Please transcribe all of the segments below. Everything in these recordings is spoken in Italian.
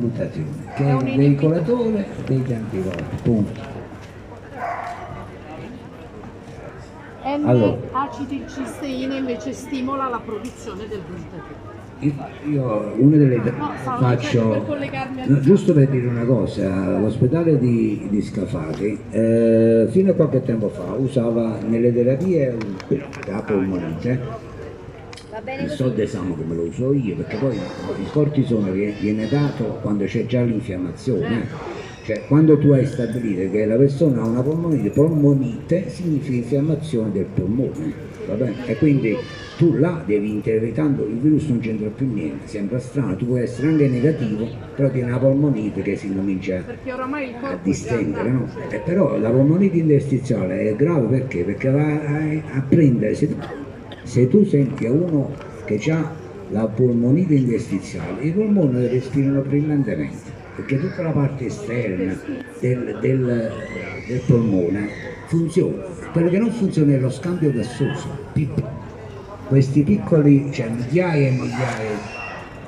valutazione, che è il veicolatore degli anticorpi, punto. N-acetilcisteina invece stimola la produzione del glutatione. Io una delle No, faccio no, giusto per dire una cosa, l'ospedale di, di Scafati eh, fino a qualche tempo fa usava nelle terapie un- la polmonite il soldesamo come lo uso io perché poi il cortisone vie- viene dato quando c'è già l'infiammazione cioè quando tu hai stabilito che la persona ha una polmonite polmonite significa infiammazione del polmone va bene? e quindi tu là devi interpretando il virus non c'entra più niente sembra strano tu puoi essere anche negativo però tieni una polmonite che si comincia Perché oramai il a distendere, no? andato, Eh, però la polmonite interstiziale è grave perché? Perché va a, a prendere, se, se tu senti a uno che ha la polmonite interstiziale, i polmoni respirano brillantemente, perché tutta la parte esterna del, del- del polmone funziona. Quello che non funziona è lo scambio gassoso, piccolo. Questi piccoli, cioè migliaia e migliaia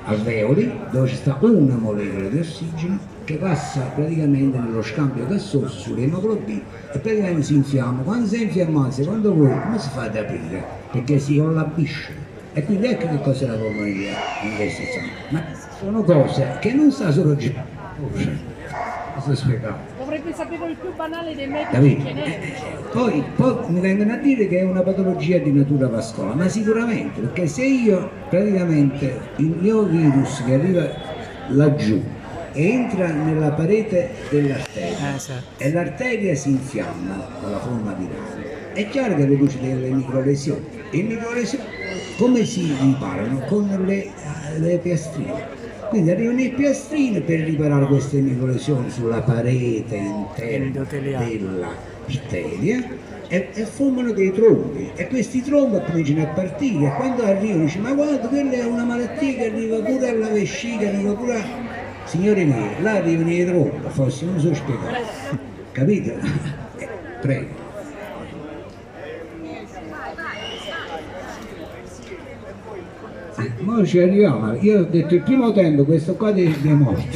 alveoli dove ci sta una molecola di ossigeno che passa praticamente nello scambio gassoso sull'emoglobina e praticamente si infiamma. Quando si è infiammato, secondo voi, come si fa ad aprire? Perché si collabisce. E quindi ecco che cos'è la polmonite interstiziale. Ma sono cose che non sa solo Giacomo. Cosa spiegare? Dovrebbe saperlo il più banale dei medici Capito? genetici. Poi, poi mi vengono a dire che è una patologia di natura vascolare, ma sicuramente, perché se io praticamente il mio virus che arriva laggiù entra nella parete dell'arteria e l'arteria si infiamma con la forma virale, è chiaro che produce delle microlesioni. E le microlesioni come si riparano? Con le, le piastrine. Quindi arrivano le piastrine per riparare queste microlesioni sulla parete interna Endoteliale. dell'arteria e, e formano dei trombi e questi trombi cominciano a partire e quando arrivano dice ma guarda quella è una malattia che arriva pure alla vescica, arriva pure a... Signori miei, là arrivano i trombi, forse non so spiegare, capite? Eh, Prego. Ora ci arriviamo, io ho detto il primo tempo questo qua dei, dei morti.